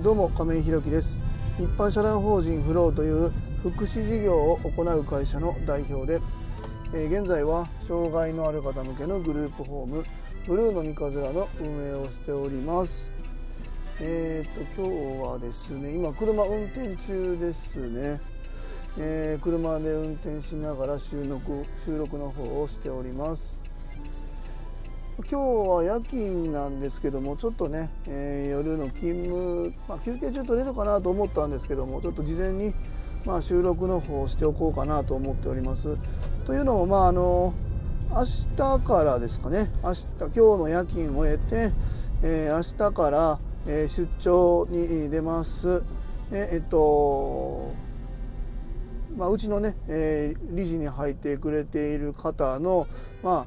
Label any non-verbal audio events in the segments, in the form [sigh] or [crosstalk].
どうも亀井弘樹です。一般社団法人フローという福祉事業を行う会社の代表で、え、現在は障害のある方向けのグループホームブルーの三日面の運営をしております。えーと今日はですね今車運転中ですね。えー、車で運転しながら収録収録の方をしております。今日は夜勤なんですけどもちょっとね、えー、夜の勤務、まあ、休憩中取れるかなと思ったんですけどもちょっと事前に、まあ、収録の方をしておこうかなと思っております。というのもまああの明日からですかね。明日今日の夜勤を終えて、えー、明日から、えー、出張に出ます。えっとまあ、うちのね、えー、理事に入ってくれている方の、まあ、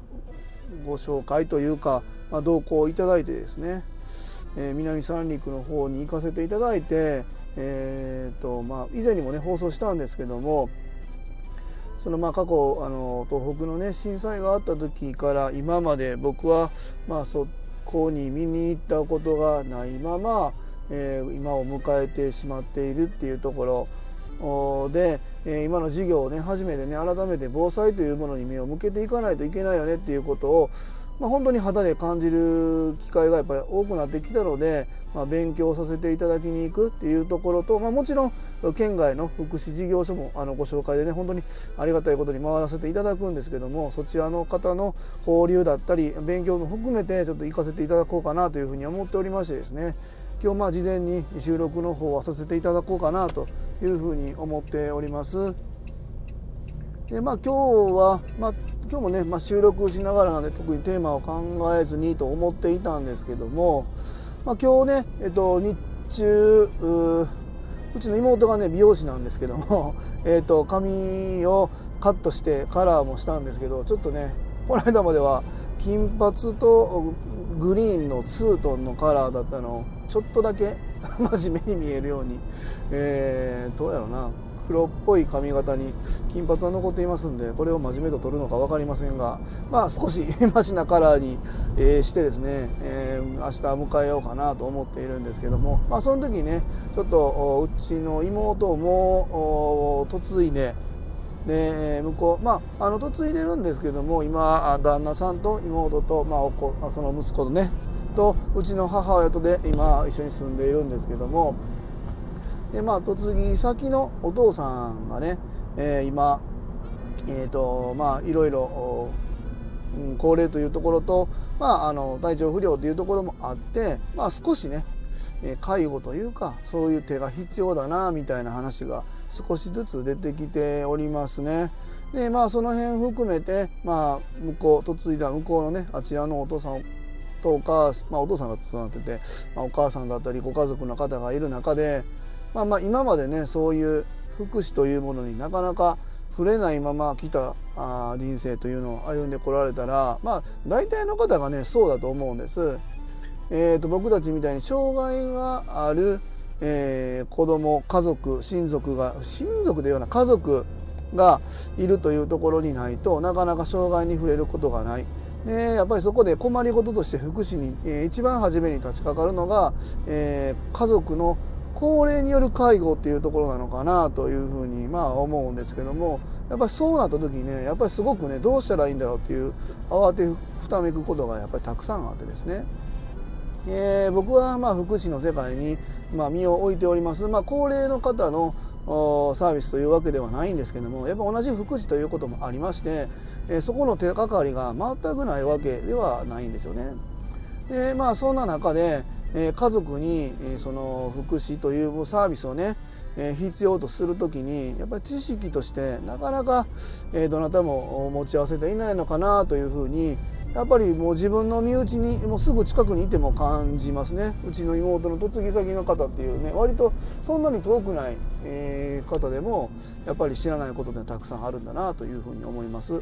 ご紹介というか、まあ、同行いただいてですね、えー、南三陸の方に行かせていただいて、えーとまあ、以前にもね放送したんですけどもそのまあ過去あの東北のね震災があった時から今まで僕はまあそこに見に行ったことがないまま、えー、今を迎えてしまっているっていうところで、え今の授業をね初めてね改めて防災というものに目を向けていかないといけないよねっていうことを、まあ、本当に肌で感じる機会がやっぱり多くなってきたので、まあ、勉強させていただきに行くっていうところと、まあ、もちろん県外の福祉事業所もあのご紹介でね本当にありがたいことに回らせていただくんですけどもそちらの方の交流だったり勉強も含めてちょっと行かせていただこうかなというふうに思っておりましてですね。今日まあ事前に収録の方はさせていただこうかなというふうに思っております。でまあ今日は、まあ、今日もね、まあ、収録しながらなんで特にテーマを考えずにと思っていたんですけども、まあ、今日ね、えっと、日中うちの妹がね美容師なんですけども、[laughs] えっと、髪をカットしてカラーもしたんですけどちょっとねこの間までは金髪とグリーンのツートンのカラーだったのちょっとだけ [laughs] 真面目に見えるように、えー、どうやろうな。黒っぽい髪型に金髪は残っていますんでこれを真面目と取るのか分かりませんがまあ少し [laughs] マシなカラーに、えー、してですね、えー、明日迎えようかなと思っているんですけどもまあその時ねちょっとうちの妹も嫁いでで向こうまああの嫁いでるんですけども今旦那さんと妹と、まあ、お子その息子とねとうちの母親とで今一緒に住んでいるんですけどもでまあ嫁ぎ先のお父さんがね、えー、今えっ、ー、とまあいろいろ、うん、高齢というところと、まあ、あの体調不良というところもあって、まあ、少しね介護というかそういう手が必要だなみたいな話が少しずつ出てきておりますね。でまあその辺含めて、まあ、向こう嫁いだ向こうのねあちらのお父さんとお母さん、まあ、お父さんが育てて、まあ、お母さんだったりご家族の方がいる中で、まあ、まあ今までねそういう福祉というものになかなか触れないまま来たあ人生というのを歩んでこられたらまあ大体の方がねそうだと思うんです。えーと僕たちみたいに障害があるえー、子供家族親族が親族でような家族がいるというところにないとなかなか障害に触れることがない。でやっぱりそこで困りごととして福祉に、えー、一番初めに立ちかかるのが、えー、家族の高齢による介護っていうところなのかなというふうにまあ思うんですけどもやっぱりそうなった時にねやっぱりすごくねどうしたらいいんだろうっていう慌てふためくことがやっぱりたくさんあってですねえー、僕はまあ福祉の世界にまあ身を置いております、まあ、高齢の方のサービスというわけではないんですけどもやっぱ同じ福祉ということもありまして、えー、そこの手がかりが全くないわけではないんですよね。でまあそんな中で、えー、家族に、えー、その福祉というサービスをね、えー、必要とする時にやっぱり知識としてなかなか、えー、どなたも持ち合わせていないのかなというふうにやっぱりもう自分の身内にもうすぐ近くにいても感じますね。うちの妹の嫁ぎ先の方っていうね割とそんなに遠くない、え、方でもやっぱり知らないことってたくさんあるんだなというふうに思います。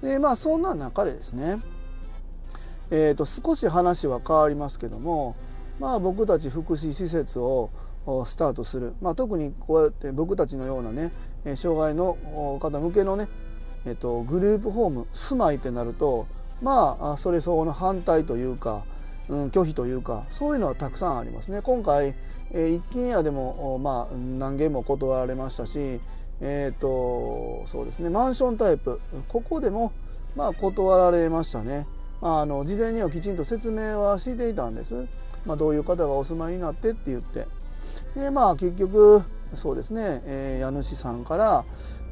でまあそんな中でですねえーと、少し話は変わりますけどもまあ僕たち福祉施設をスタートする、まあ、特にこうやって僕たちのようなね障害の方向けのね、えーとグループホーム住まいってなるとまあそれ相応の反対というか、うん、拒否というかそういうのはたくさんありますね。今回、えー、一軒家でも、まあ、何軒も断られましたしえっ、ー、とそうですね。マンションタイプここでも、まあ、断られましたね、まあ、あの事前にはきちんと説明はしていたんです、まあ、どういう方がお住まいになってって言って。でまあ結局そうですね、えー、家主さんから、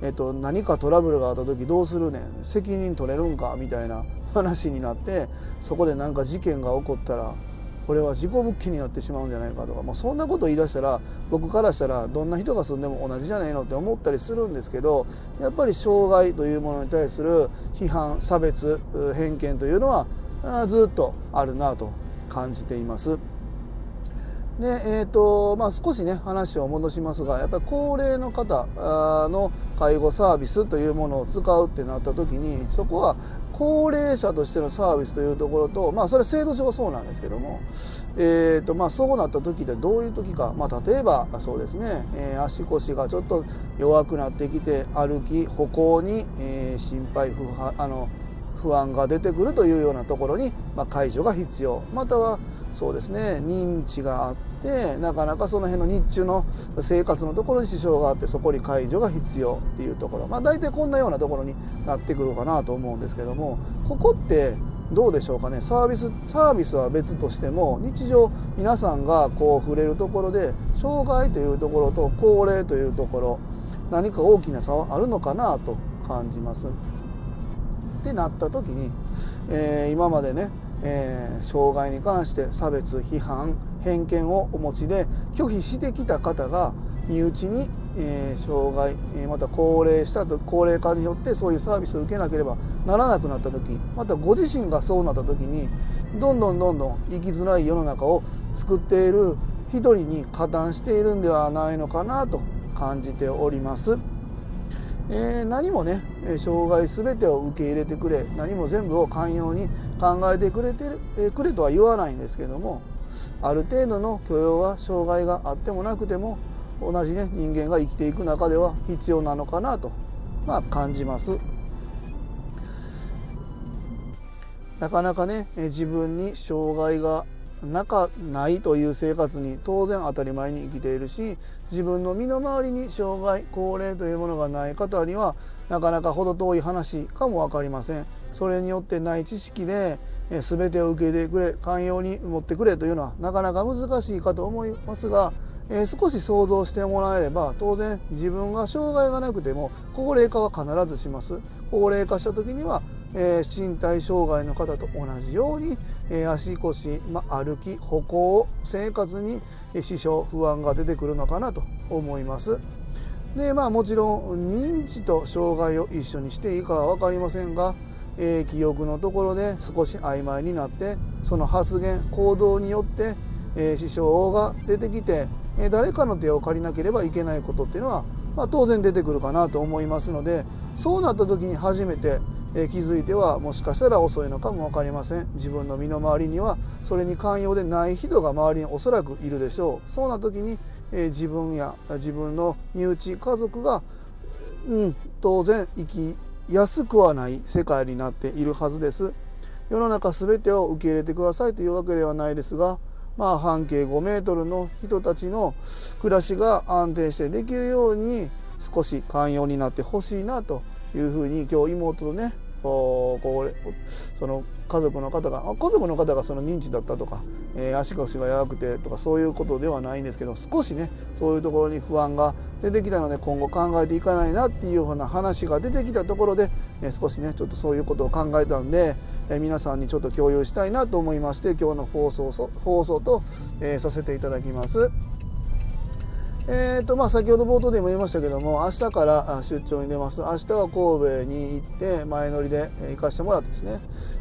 えーと、何かトラブルがあった時どうするねん。責任取れるんかみたいな。話になってそこで何か事件が起こったらこれは事故物件になってしまうんじゃないかとか、まあ、そんなこと言い出したら僕からしたらどんな人が住んでも同じじゃないのって思ったりするんですけどやっぱり障害というものに対する批判差別偏見というのはずっとあるなと感じています。で、えーとまあ、少しね話を戻しますがやっぱり高齢の方の介護サービスというものを使うってなった時にそこは高齢者としてのサービスというところとまあそれ制度上そうなんですけども、えーとまあ、そうなった時でどういう時か、まあ、例えばそうですね、えー、足腰がちょっと弱くなってきて歩き歩行に、えー、心配不あの不安が出てくるというようなところに、まあ、介助が必要。またはそうですね。認知があってなかなかその辺の日中の生活のところに支障があってそこに介助が必要っていうところ。まあ大体こんなようなところになってくるかなと思うんですけどもここってどうでしょうかね。サービスサービスは別としても日常皆さんがこう触れるところで障害というところと高齢というところ何か大きな差はあるのかなと感じます。ってなった時に、えー、今までねえー、障害に関して差別批判偏見をお持ちで拒否してきた方が身内に、えー、障害、えー、また高齢したと高齢化によってそういうサービスを受けなければならなくなった時またご自身がそうなった時にどんどんどんどん生きづらい世の中を作っている一人に加担しているんではないのかなと感じております。えー、何もね障害全てを受け入れてくれ何も全部を寛容に考えてくれてる、えー、くれとは言わないんですけどもある程度の許容は障害があってもなくても同じね人間が生きていく中では必要なのかなと、まあ、感じます。なかなかね自分に障害がなないという生活に当然当たり前に生きているし自分の身の回りに障害高齢というものがない方にはなかなか程遠い話かも分かりません。それによってない知識で全てを受けてくれ寛容に持ってくれというのはなかなか難しいかと思いますがえー、少し想像してもらえれば当然自分が障害がなくても高齢化は必ずします。高齢化した時には、えー、身体障害の方と同じように、えー、足腰、ま、歩き歩行生活に支障不安が出てくるのかなと思います。でまあもちろん認知と障害を一緒にしていいかは分かりませんがえー、記憶のところで少し曖昧になってその発言行動によって、えー、支障が出てきてえ誰かの手を借りなければいけないことっていうのは、まあ、当然出てくるかなと思いますのでそうなった時に初めて、え気づいてはもしかしたら遅いのかも分かりません。自分の身の回りにはそれに寛容でない人が周りにおそらくいるでしょう。そうな時に、え自分や自分の身内家族が、うん、当然生きやすくはない世界になっているはずです。世の中全てを受け入れてくださいというわけではないですがまあ、半径5メートルの人たちの暮らしが安定してできるように少し寛容になってほしいなというふうに今日妹とねこうこうその家族の方が家族の方がその認知だったとか、えー、足腰が弱くてとかそういうことではないんですけど少しねそういうところに不安が出てきたので今後考えていかないなっていうような話が出てきたところで、えー、少しねちょっとそういうことを考えたんで、えー、皆さんにちょっと共有したいなと思いまして今日の放送放送と、えさせていただきます。えーとまあ、先ほど冒頭でも言いましたけども明日から出張に出ます明日は神戸に行って前乗りで行かしてもらってですね、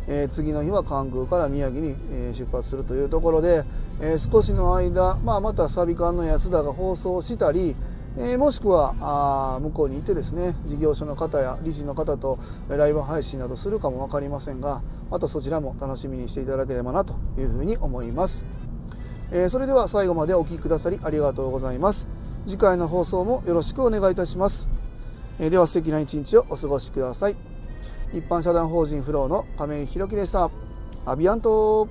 えー、次の日は関空から宮城に出発するというところで、えー、少しの間、まあ、またサビ館の安田が放送したり、えー、もしくはあ向こうに行ってですね事業所の方や理事の方とライブ配信などするかも分かりませんがまたそちらも楽しみにしていただければなというふうに思います。えそれでは最後までお聴きくださりありがとうございます。次回の放送もよろしくお願いいたします。えでは素敵な一日をお過ごしください。一般社団法人フローの亀井宏樹でした。アビアント